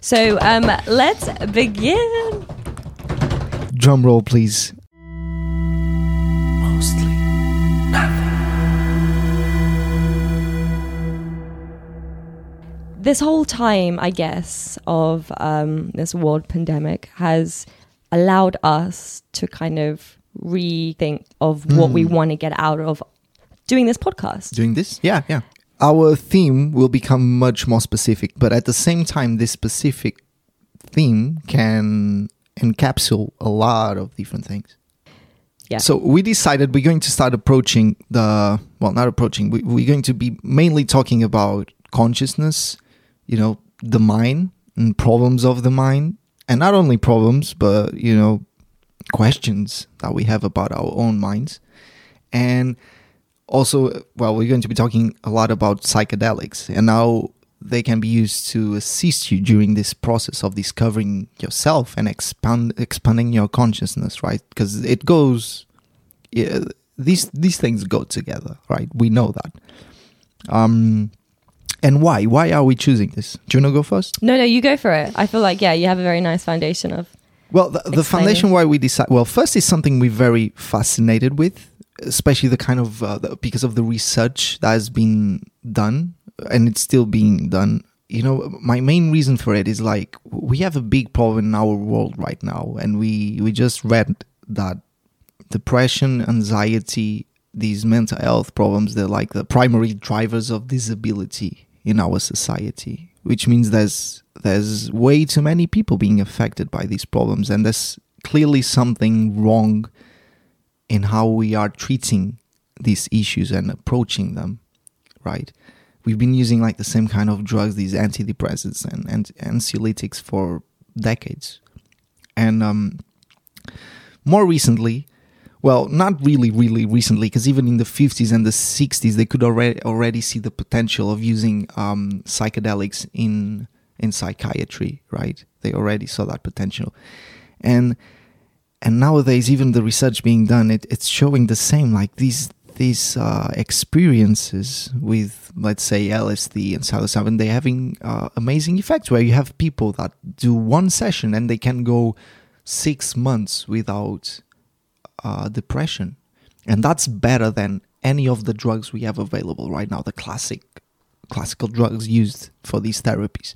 So um, let's begin. Drum roll, please. Mostly This whole time, I guess, of um, this world pandemic has allowed us to kind of rethink of what we want to get out of doing this podcast. Doing this? Yeah, yeah. Our theme will become much more specific, but at the same time, this specific theme can encapsulate a lot of different things. Yeah. So we decided we're going to start approaching the well, not approaching. We, we're going to be mainly talking about consciousness, you know, the mind and problems of the mind, and not only problems, but you know, questions that we have about our own minds, and also, well, we're going to be talking a lot about psychedelics and how they can be used to assist you during this process of discovering yourself and expand expanding your consciousness, right? Because it goes, yeah, these these things go together, right? We know that. Um, and why? Why are we choosing this? Do you want to go first? No, no, you go for it. I feel like, yeah, you have a very nice foundation of. Well, the, the foundation why we decide. Well, first is something we're very fascinated with, especially the kind of uh, the, because of the research that has been done and it's still being done. You know, my main reason for it is like we have a big problem in our world right now, and we we just read that depression, anxiety, these mental health problems, they're like the primary drivers of disability in our society, which means there's there's way too many people being affected by these problems, and there's clearly something wrong in how we are treating these issues and approaching them, right? We've been using like the same kind of drugs, these antidepressants and, and anxiolytics for decades. And um, more recently, well, not really, really recently, because even in the 50s and the 60s, they could already already see the potential of using um, psychedelics in in psychiatry. Right? They already saw that potential, and and nowadays, even the research being done, it, it's showing the same. Like these these uh, experiences with, let's say, LSD and psilocybin, they're having uh, amazing effects. Where you have people that do one session and they can go six months without uh, depression, and that's better than any of the drugs we have available right now. The classic classical drugs used for these therapies,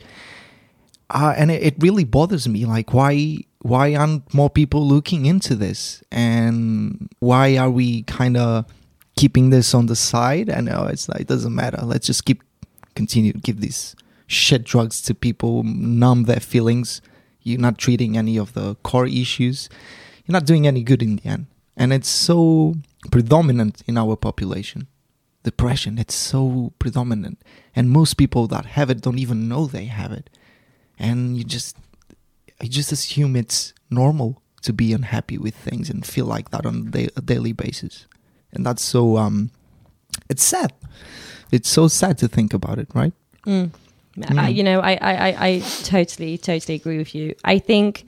uh, and it, it really bothers me. Like, why why aren't more people looking into this, and why are we kind of keeping this on the side? And oh, it's like it doesn't matter. Let's just keep continue to give these shit drugs to people, numb their feelings. You're not treating any of the core issues. You're not doing any good in the end. And it's so predominant in our population. Depression, it's so predominant. And most people that have it don't even know they have it. And you just you just assume it's normal to be unhappy with things and feel like that on a da- a daily basis. And that's so um it's sad. It's so sad to think about it, right? I, Mm. you know, I, I, I, I totally, totally agree with you. I think,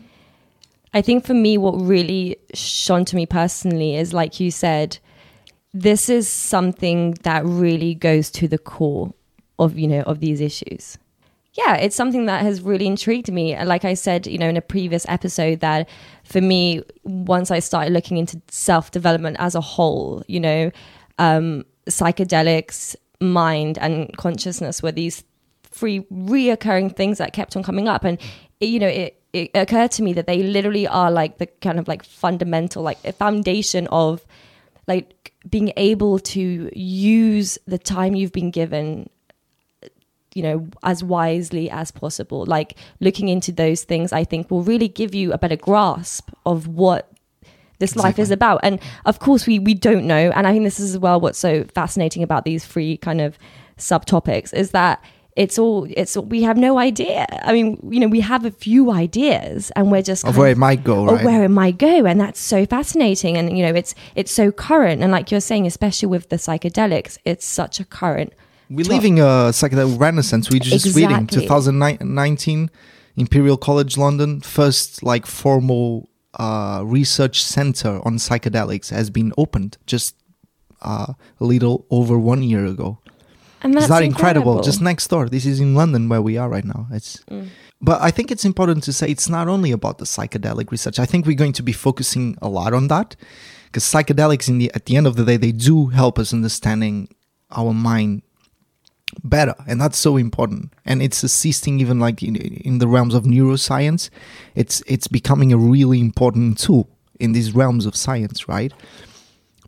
I think for me, what really shone to me personally is, like you said, this is something that really goes to the core of you know of these issues. Yeah, it's something that has really intrigued me. Like I said, you know, in a previous episode, that for me, once I started looking into self development as a whole, you know, um, psychedelics, mind, and consciousness were these three reoccurring things that kept on coming up. And, it, you know, it, it occurred to me that they literally are like the kind of like fundamental, like a foundation of like being able to use the time you've been given you know as wisely as possible. Like looking into those things i think will really give you a better grasp of what this life is about. And of course we we don't know and i think this is as well what's so fascinating about these three kind of subtopics is that it's all it's we have no idea. I mean you know we have a few ideas and we're just Of where it might go, or right? where it might go and that's so fascinating. And you know it's it's so current. And like you're saying especially with the psychedelics it's such a current We're living a psychedelic renaissance. We're just reading Exactly. 2019 Imperial College London first like formal uh, research center on psychedelics has been opened just uh, a little over one year ago. And that's Is that incredible? incredible. Just next door. This is in London where we are right now. It's Mm. but I think it's important to say it's not only about the psychedelic research. I think we're going to be focusing a lot on that because psychedelics in the at the end of the day they do help us understanding our mind better and that's so important. And it's assisting even like in, in the realms of neuroscience. It's it's becoming a really important tool in these realms of science right?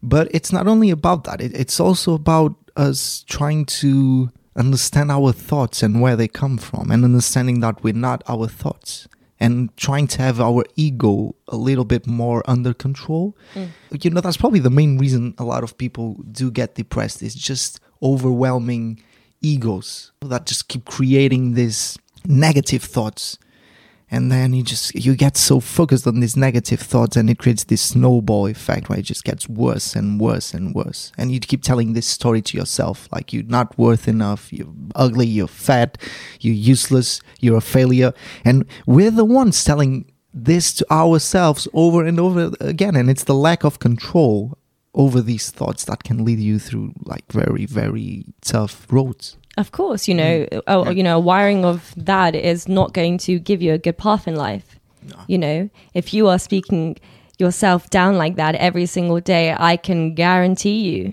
But it's not only about that. It, it's also about us trying to understand our thoughts and where they come from and understanding that we're not our thoughts and trying to have our ego a little bit more under control. Mm. You know that's probably the main reason a lot of people do get depressed. Is just overwhelming egos that just keep creating these negative thoughts. And then you just you get so focused on these negative thoughts and it creates this snowball effect where it just gets worse and worse and worse. And you keep telling this story to yourself like you're not worth enough you're ugly you're fat you're useless you're a failure. And we're the ones telling this to ourselves over and over again. And it's the lack of control over these thoughts that can lead you through like very very tough roads Of course, you know, oh, Yeah. you know, a wiring of that is not going to give you a good path in life. You know, if you are speaking yourself down like that every single day, I can guarantee you,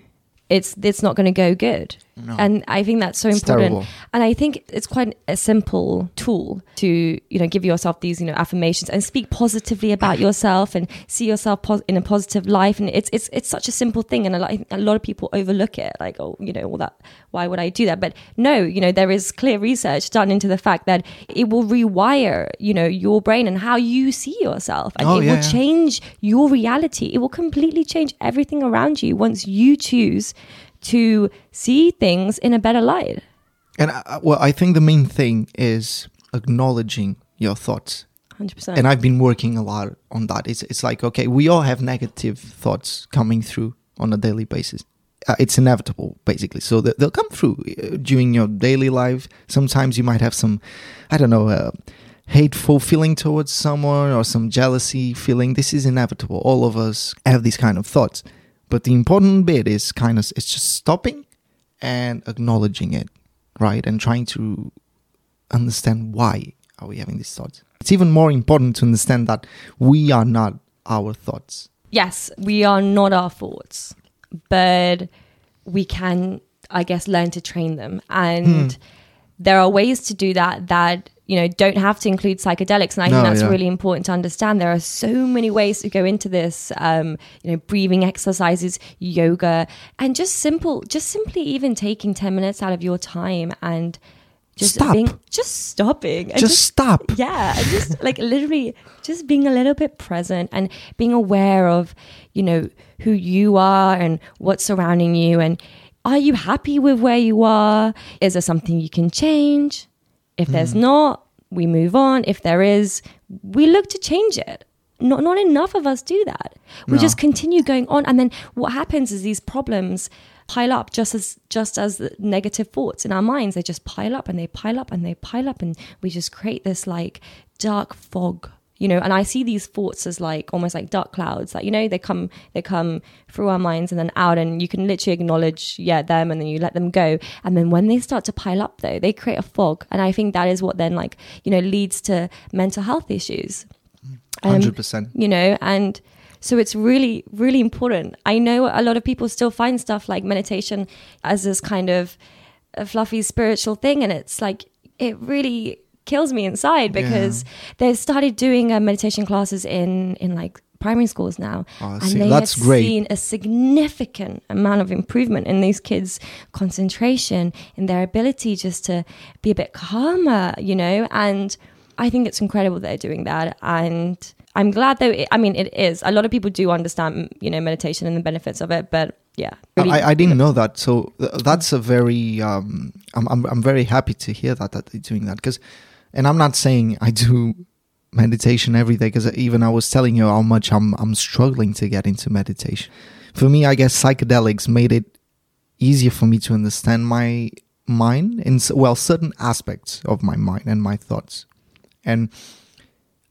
it's it's not going to go good. No. And I think that's so It's important. terrible. And I think it's quite a simple tool to, you know, give yourself these, you know, affirmations and speak positively about yourself and see yourself pos- in a positive life. And it's it's it's such a simple thing, and a lot, a lot of people overlook it, like, oh, you know, all that. Why would I do that? But no, you know, there is clear research done into the fact that it will rewire, you know, your brain and how you see yourself, and Oh, it yeah, will yeah. change your reality. It will completely change everything around you once you choose to see things in a better light. and I, well i think the main thing is acknowledging your thoughts Hundred percent. and I've been working a lot on that. It's it's like okay, we all have negative thoughts coming through on a daily basis. Uh, it's inevitable, basically. So they- they'll come through uh, during your daily life. Sometimes you might have some, I don't know, uh, hateful feeling towards someone or some jealousy feeling. This is inevitable. All of us have these kind of thoughts. But the important bit is kind of it's just stopping and acknowledging it, right, and trying to understand why are we having these thoughts. It's even more important to understand that we are not our thoughts. yes, we are not our thoughts, but we can, I guess, learn to train them. And Hmm. there are ways to do that that, you know, don't have to include psychedelics. And I No, think that's yeah. really important to understand. There are so many ways to go into this, um, you know, breathing exercises, yoga, and just simple, just simply even taking 10 minutes out of your time and just Stop. being, just stopping. And Just stop. yeah and just like literally just being a little bit present and being aware of you know who you are and what's surrounding you and are you happy with where you are is there something you can change if there's mm. not we move on. If there is we look to change it. Not not enough of us do that. We No. just continue going on. And then what happens is these problems pile up just as just as the negative thoughts in our minds. They just pile up and they pile up and they pile up. And we just create this like dark fog you know and i see these thoughts as like almost like dark clouds like you know they come they come through our minds and then out and you can literally acknowledge yeah them and then you let them go. And then when they start to pile up though they create a fog. And i think that is what then like you know leads to mental health issues. Um, Hundred percent. you know and so it's really really important. I know a lot of people still find stuff like meditation as this kind of a fluffy spiritual thing and it's like it really kills me inside because they've started doing uh, meditation classes in in like primary schools now. Oh, and they that's have great. seen a significant amount of improvement in these kids concentration in their ability just to be a bit calmer you know? And i think it's incredible they're doing that. And i'm glad though it, i mean it is. A lot of people do understand you know meditation and the benefits of it but yeah. Really- I, I didn't know that, so that's a very. Um, I'm, I'm I'm very happy to hear that that they're doing that. Because, and I'm not saying I do meditation every day because even I was telling you how much I'm I'm struggling to get into meditation. For me, I guess psychedelics made it easier for me to understand my mind in s- well certain aspects of my mind and my thoughts, and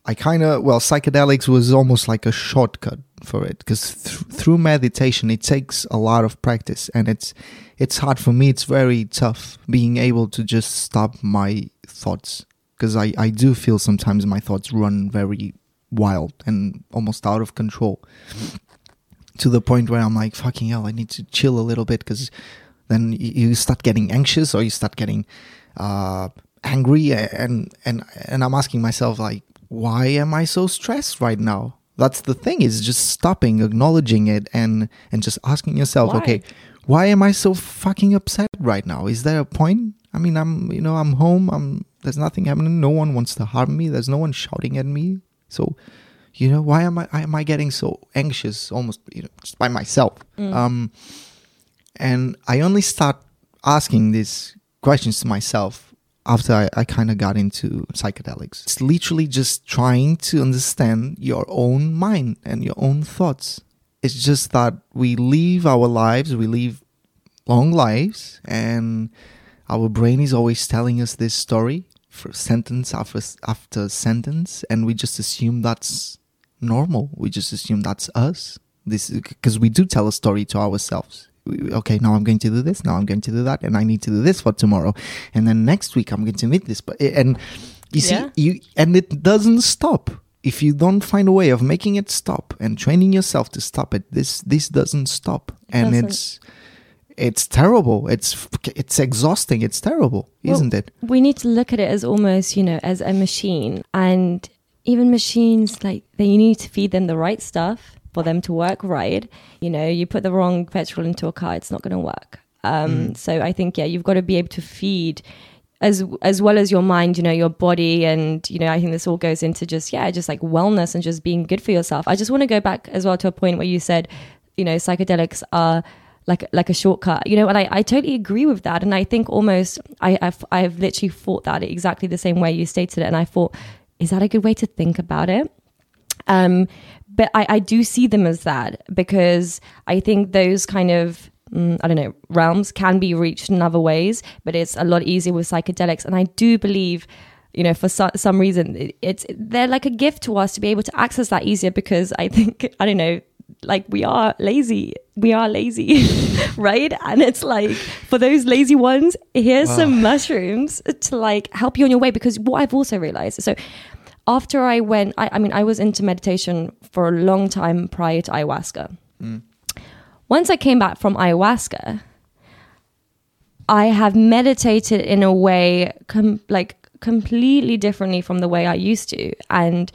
I kind of well psychedelics was almost like a shortcut for it because th- through meditation it takes a lot of practice and it's it's hard for me. It's very tough being able to just stop my thoughts because I, I do feel sometimes my thoughts run very wild and almost out of control to the point where I'm like, fucking hell, I need to chill a little bit because then you start getting anxious or you start getting uh, angry and and and I'm asking myself like, why am I so stressed right now? That's the thing is just stopping, acknowledging it, and and just asking yourself, Why? okay, why am I so fucking upset right now? Is there a point? I mean, I'm you know I'm home. I'm there's nothing happening. No one wants to harm me. There's no one shouting at me. So, you know, why am I am I getting so anxious almost you know just by myself? Um, and I only start asking these questions to myself after I, I kind of got into psychedelics. It's literally just trying to understand your own mind and your own thoughts. It's just that we live our lives, we live long lives, and our brain is always telling us this story for sentence after after sentence, and we just assume that's normal. We just assume that's us. This because we do tell a story to ourselves. We- Okay, now I'm going to do this. Now I'm going to do that, and I need to do this for tomorrow, and then next week I'm going to meet this. But eh, and you see, Yeah. you and it doesn't stop if you don't find a way of making it stop and training yourself to stop it. This this doesn't stop, and doesn't. it's it's terrible. It's it's exhausting. It's terrible, Well, isn't it? we need to look at it as almost, you know, as a machine. And even machines, like, they you need to feed them the right stuff for them to work right. You know, you put the wrong petrol into a car, it's not going to work. Um, So I think, yeah, you've got to be able to feed as as well as your mind, you know, your body, and you know, I think this all goes into just yeah, just like wellness and just being good for yourself. I just want to go back as well to a point where you said, you know, psychedelics are like like a shortcut, you know, and I, I totally agree with that, and I think almost I I've, I've literally thought that exactly the same way you stated it, and I thought, is that a good way to think about it? Um, but I, I do see them as that because I think those kind of mm, I don't know realms can be reached in other ways, but it's a lot easier with psychedelics. And I do believe, you know, for so, some reason, it's they're like a gift to us to be able to access that easier because I think I don't know. Like we are lazy, we are lazy, right? And it's like for those lazy ones, here's some mushrooms to like help you on your way. Because what I've also realized, so after I went, I, I mean, I was into meditation for a long time prior to ayahuasca. Mm. Once I came back from ayahuasca, I have meditated in a way com- like completely differently from the way I used to, and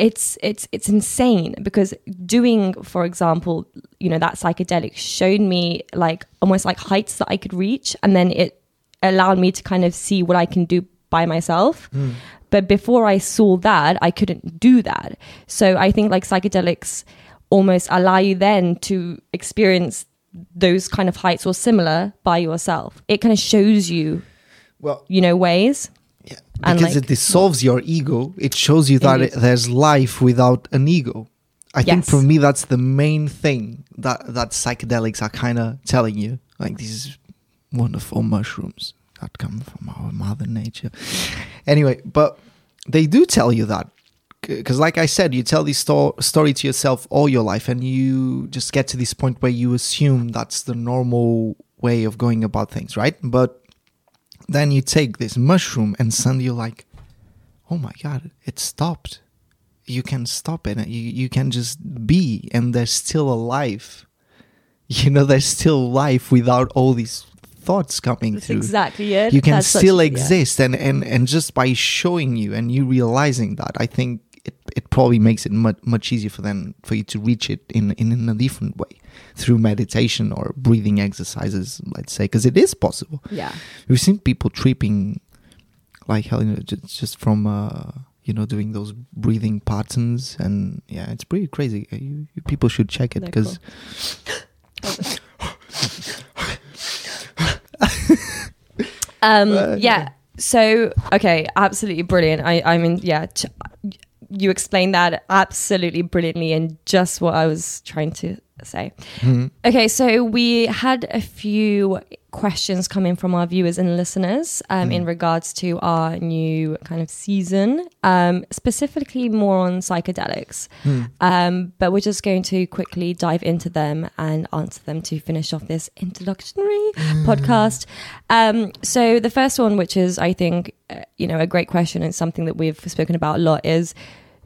it's it's it's insane because doing, for example, you know that psychedelic showed me like almost like heights that I could reach, and then it allowed me to kind of see what I can do by myself. Hmm. But before I saw that, I couldn't do that. So I think like psychedelics almost allow you then to experience those kind of heights or similar by yourself. It kind of shows you, Well, you know, ways. Yeah, because like- it dissolves your ego. It shows you that it, there's life without an ego. I think for me that's the main thing that that psychedelics are kind of telling you. Like these wonderful mushrooms that come from our mother nature. Anyway, but they do tell you that because like i said you tell this sto- story to yourself all your life and you just get to this point where you assume that's the normal way of going about things right but then you take this mushroom and suddenly you're like oh my god it stopped. You can stop it. You, you can just be and there's still a life. You know there's still life without all these thoughts coming That's through. exactly it. you can That's such- still yeah. exist and, and and just by showing you and you realizing that i think it, it probably makes it much, much easier for them for you to reach it in, in in a different way through meditation or breathing exercises let's say because it is possible Yeah. we've seen people tripping like hell you know, just, just from uh you know doing those breathing patterns and yeah it's pretty crazy Uh, you, you people should check it because Um, Uh, yeah. So okay, absolutely brilliant. I I mean, yeah, ch- you explained that absolutely brilliantly and just what I was trying to say. Okay, so we had a few questions come in from our viewers and listeners um, in regards to our new kind of season, um, specifically more on psychedelics. Um, but we're just going to quickly dive into them and answer them to finish off this introductory podcast. Um, so the first one, which is I think uh, you know a great question and something that we've spoken about a lot, is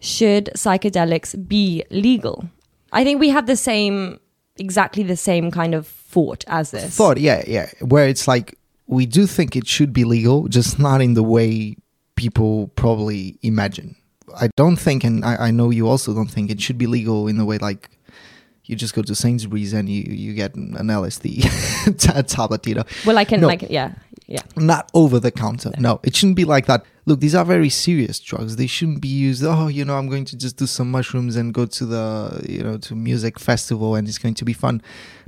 should psychedelics be legal? I think we have the same, exactly the same kind of thought as this. thought yeah yeah where it's like we do think it should be legal just not in the way people probably imagine i don't think and i, I know you also don't think it should be legal in the way like you just go to Sainsbury's and you, you get an LSD ta- tablet, you know. Well, I can No. like yeah, yeah. Not over the counter. No, it shouldn't be like that. Look, these are very serious drugs. They shouldn't be used. Oh, you know, I'm going to just do some mushrooms and go to the, you know, to music festival and it's going to be fun.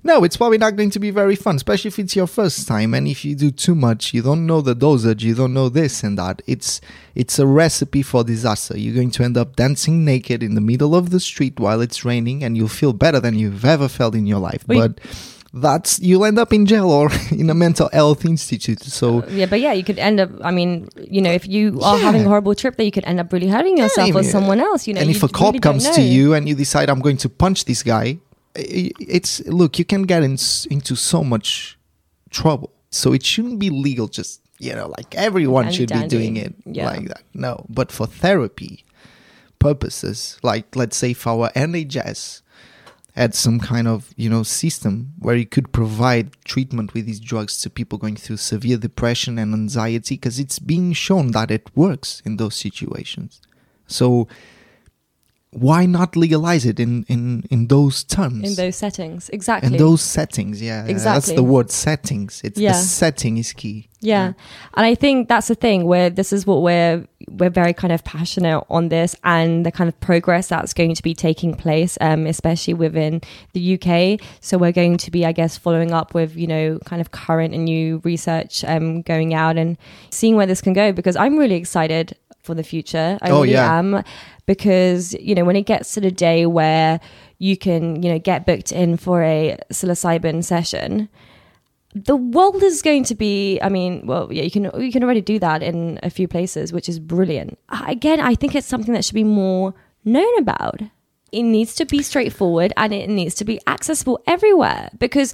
No, it's probably not going to be very fun, especially if it's your first time and if you do too much, you don't know the dosage, you don't know this and that. It's it's a recipe for disaster. You're going to end up dancing naked in the middle of the street while it's raining and you'll feel better than you've ever felt in your life. Wait. But that's you'll end up in jail or in a mental health institute. So Yeah, but yeah, you could end up. I mean, you know, if you are Yeah. having a horrible trip, that you could end up really hurting yourself or someone else. You know, and if a cop really comes to you and you decide I'm going to punch this guy, it's look, you can get in, into so much trouble. So it shouldn't be legal. Just you know, like everyone Dandy should be doing it Yeah. like that. No, but for therapy purposes, like let's say for our NHS had some kind of you know system where it could provide treatment with these drugs to people going through severe depression and anxiety because it's being shown that it works in those situations. So why not legalize it in in in those terms in those settings, exactly. in those settings yeah exactly that's the word settings it's Yeah. the setting is key Yeah. And I think that's the thing where this is what we're we're very kind of passionate on this and the kind of progress that's going to be taking place, um, especially within the UK. So we're going to be, I guess, following up with, you know, kind of current and new research um going out and seeing where this can go because I'm really excited for the future. I Oh, really yeah. am. Because, you know, when it gets to the day where you can, you know, get booked in for a psilocybin session, the world is going to be i mean well yeah you can you can already do that in a few places which is brilliant again i think it's something that should be more known about it needs to be straightforward and it needs to be accessible everywhere because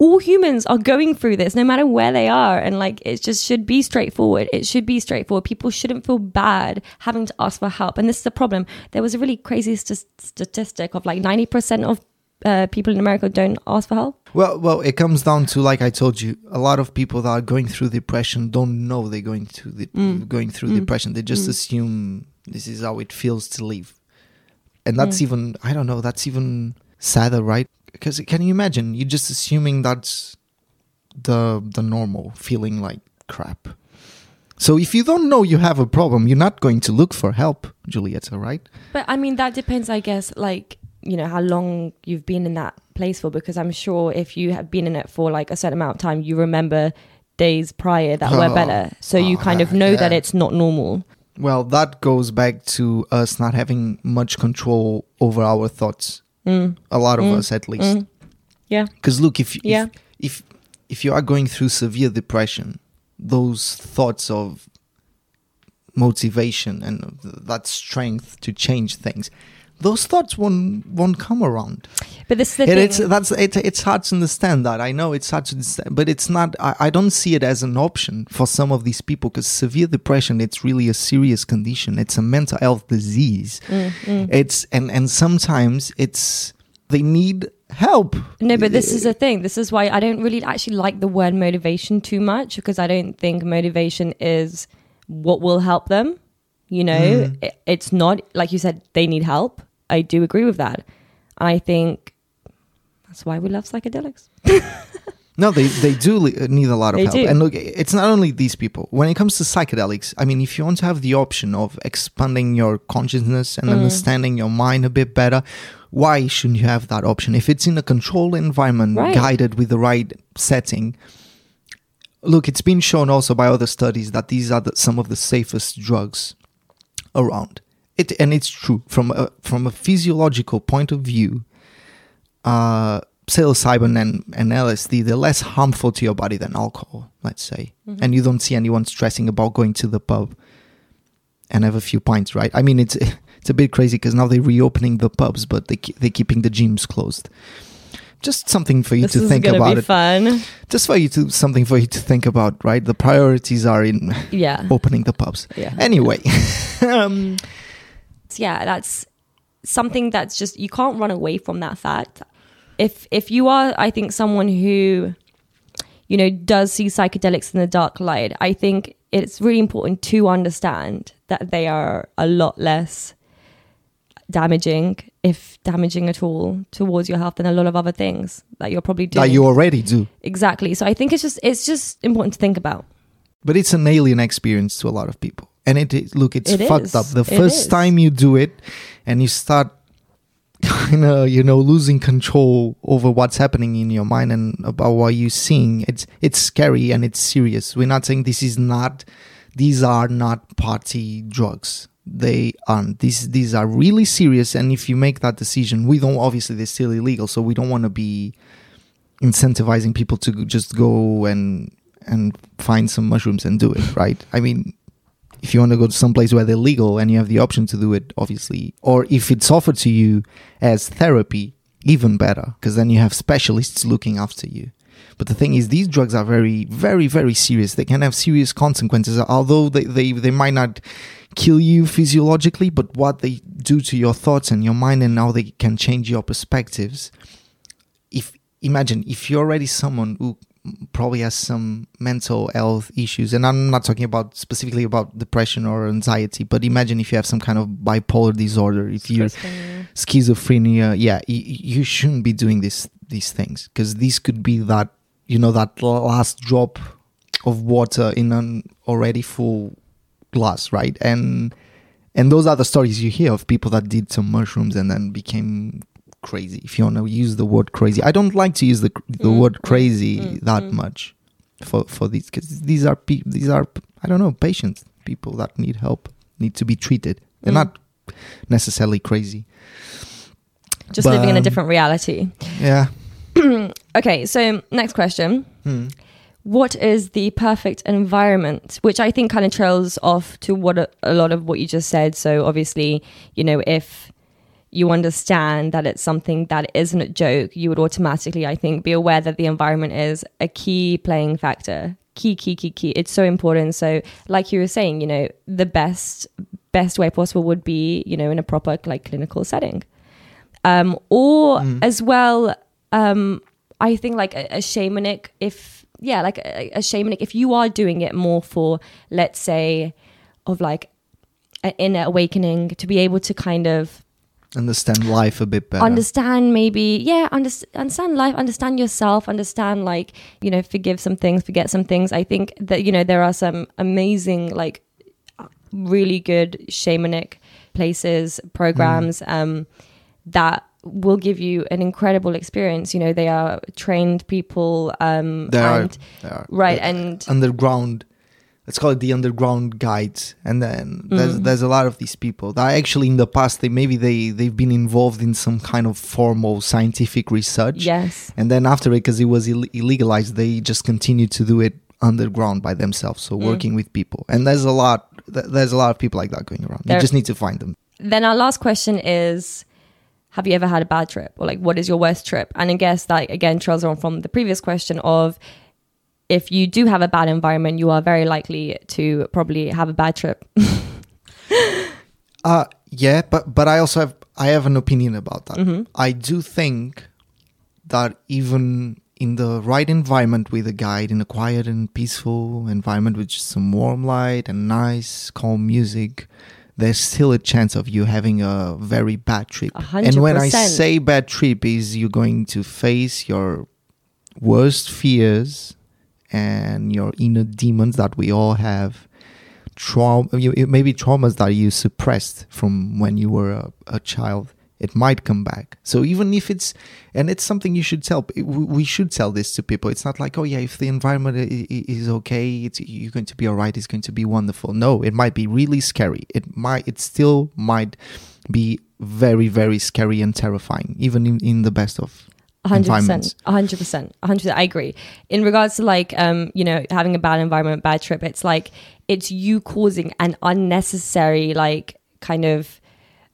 all humans are going through this no matter where they are. And like it just should be straightforward. It should be straightforward. People shouldn't feel bad having to ask for help. And this is the problem. There was a really crazy st- statistic of like 90% of uh, people in america don't ask for help. Well well it comes down to like i told you a lot of people that are going through depression don't know they're going to the, Mm. going through depression. They just assume this is how it feels to live. And that's Mm. even i don't know that's even sadder right because can you imagine you're just assuming that's the the normal feeling like crap so if you don't know you have a problem you're not going to look for help julieta right But I mean, that depends, I guess, like, you know, how long you've been in that place for. Because I'm sure if you have been in it for like a certain amount of time, you remember days prior that were Oh, better. So you oh, kind of know that it's not normal. well that goes back to us not having much control over our thoughts Mm. a lot of us at least Mm. Yeah. because look if, Yeah. if if if you are going through severe depression those thoughts of motivation and that strength to change things those thoughts won't won't come around But this is the and thing. it's that's it, it's hard to understand that i know it's hard to understand but it's not i, I don't see it as an option for some of these people because severe depression it's really a serious condition it's a mental health disease Mm, mm. it's and and sometimes it's they need help No, but this is the thing. This is why I don't really actually like the word motivation too much because I don't think motivation is what will help them. You know, Mm. it, it's not like you said, they need help. I do agree with that. I think that's why we love psychedelics. No, they, they do need a lot of They help. do. And look, it's not only these people. When it comes to psychedelics, I mean, if you want to have the option of expanding your consciousness Mm. and understanding your mind a bit better, why shouldn't you have that option? If it's in a controlled environment, Right. guided with the right setting, look, it's been shown also by other studies that these are the, some of the safest drugs around. It and it's true from a from a physiological point of view. uh, psilocybin and, and LSD, they're less harmful to your body than alcohol, let's say. Mm-hmm. And you don't see anyone stressing about going to the pub and have a few pints, right? I mean, it's it's a bit crazy because now they're reopening the pubs, but they keep, they're keeping the gyms closed. Just something for you This to think about be it. fun. Just for you to something for you to think about, right? The priorities are in Yeah. opening the pubs. Yeah. Anyway, um, yeah, that's something that's just you can't run away from that fact. If if you are, I think, someone who you know does see psychedelics in the dark light, I think it's really important to understand that they are a lot less damaging, if damaging at all, towards your health than a lot of other things that you're probably doing. that you already do. exactly. So I think it's just it's just important to think about. but it's an alien experience to a lot of people and it, look it's It fucked is. up the It first is. time you do it and you start kind of you know losing control over what's happening in your mind and about what you're seeing it's it's scary and it's serious. We're not saying this is not these are not party drugs. They aren't. These these are really serious and if you make that decision we don't obviously they're still illegal so we don't want to be incentivizing people to just go and and find some mushrooms and do it right? I mean if you want to go to some place where they're legal and you have the option to do it obviously or if it's offered to you as therapy even better because then you have specialists looking after you. But the thing is these drugs are very very very serious. They can have serious consequences although they, they, they might not kill you physiologically but what they do to your thoughts and your mind and how they can change your perspectives. If imagine if you're already someone who probably has some mental health issues. And i'm not talking about specifically about depression or anxiety but imagine if you have some kind of bipolar disorder if you're schizophrenia. yeah y- y- you shouldn't be doing this these things because this could be that you know that last drop of water in an already full glass right? And and those are the stories you hear of people that did some mushrooms and then became crazy if you want to use the word crazy i don't like to use the the Mm, word mm, crazy mm, that mm. much for for these because these are pe- these are i don't know patients people that need help need to be treated they're Mm. not necessarily crazy Just But, living in a um, different reality. yeah Okay, so next question. Hmm. What is the perfect environment? Which I think kind of trails off to what a, a lot of what you just said. So obviously, you know, if you understand that it's something that isn't a joke, you would automatically, I think, be aware that the environment is a key playing factor. Key, key, key, key. It's so important. So, like you were saying, you know, the best best way possible would be, you know, in a proper like clinical setting, um, or Mm. as well. Um, I think like a, a shamanic, if yeah, like a, a shamanic, if you are doing it more for, let's say, of like an inner awakening, to be able to kind of understand life a bit better. Understand maybe yeah under, understand life understand yourself understand like you know forgive some things forget some things. I think that you know there are some amazing like really good shamanic places programs um that will give you an incredible experience. You know they are trained people um are, and there are. Right uh, and underground let's call it the underground guides. And then there's Mm. there's a lot of these people that actually in the past they maybe they they've been involved in some kind of formal scientific research. Yes. And then after it because it was Ill- illegalized they just continued to do it underground by themselves. So Mm. working with people. And there's a lot th- there's a lot of people like that going around. There- you just need to find them. Then our last question is have you ever had a bad trip? Or like what is your worst trip? And i guess that again trails on from the previous question of if you do have a bad environment you are very likely to probably have a bad trip Uh yeah, but but I also have I have an opinion about that. Mhm. I do think that even in the right environment with a guide, in a quiet and peaceful environment with just some warm light and nice calm music, there's still a chance of you having a very bad trip. A hundred And when I say bad trip is you're going to face your worst fears and your inner demons that we all have trauma you, it may be traumas that you suppressed from when you were a, a child it might come back. So even if it's and it's something you should tell we should tell this to people. It's not like oh yeah if the environment is okay it's you're going to be all right it's going to be wonderful. No it might be really scary. It might it still might be very very scary and terrifying even in, in the best of hundred percent, hundred percent, hundred. I agree. In regards to like, um, you know, having a bad environment, bad trip, it's like it's you causing an unnecessary, like, kind of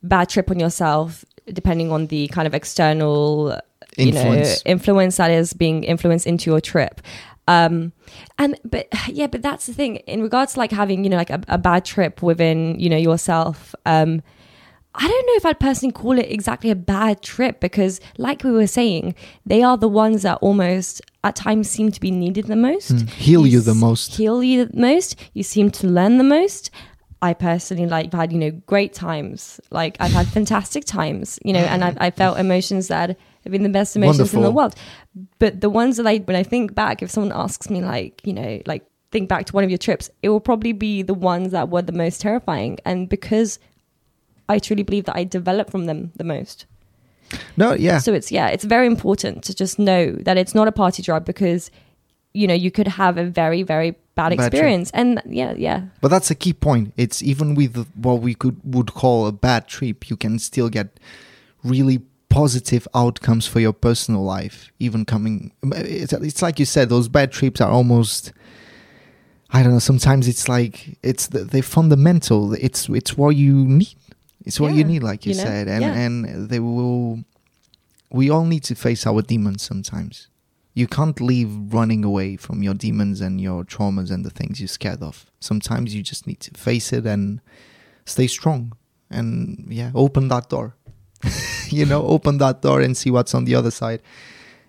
bad trip on yourself, depending on the kind of external, you know, Influence. influence that is being influenced into your trip. Um, and but yeah, but that's the thing in regards to like having you know like a, a bad trip within you know yourself. Um, I don't know if I'd personally call it exactly a bad trip because, like we were saying, they are the ones that almost at times seem to be needed the most, Mm. Heal you the most. heal you the most. You seem to learn the most. I personally like had you know great times. Like I've had fantastic times, you know, and I've, I felt emotions that have been the best emotions in the world. But the ones that I when I think back, if someone asks me like you know like think back to one of your trips, it will probably be the ones that were the most terrifying, and because I truly believe that I develop from them the most. No, yeah. So it's yeah, it's very important to just know that it's not a party drug because you know you could have a very very bad Bad experience, and yeah, yeah, But that's a key point. It's even with what we could would call a bad trip, you can still get really positive outcomes for your personal life. Even coming, um, it's, it's like you said, those bad trips are almost. I don't know. Sometimes it's like it's the, they're fundamental. It's it's what you need. It's what you need, like you, you know, said, and yeah. and they will. We all need to face our demons sometimes. You can't leave running away from your demons and your traumas and the things you're scared of. Sometimes you just need to face it and stay strong. And yeah, open that door. you know, open that door and see what's on the other side.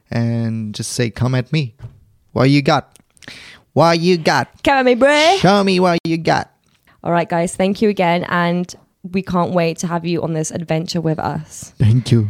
And just say, come at me. What you got? What you got? come at me, bro. Show me what you got. All right, guys, thank you again, and we can't wait to have you on this adventure with us. Thank you.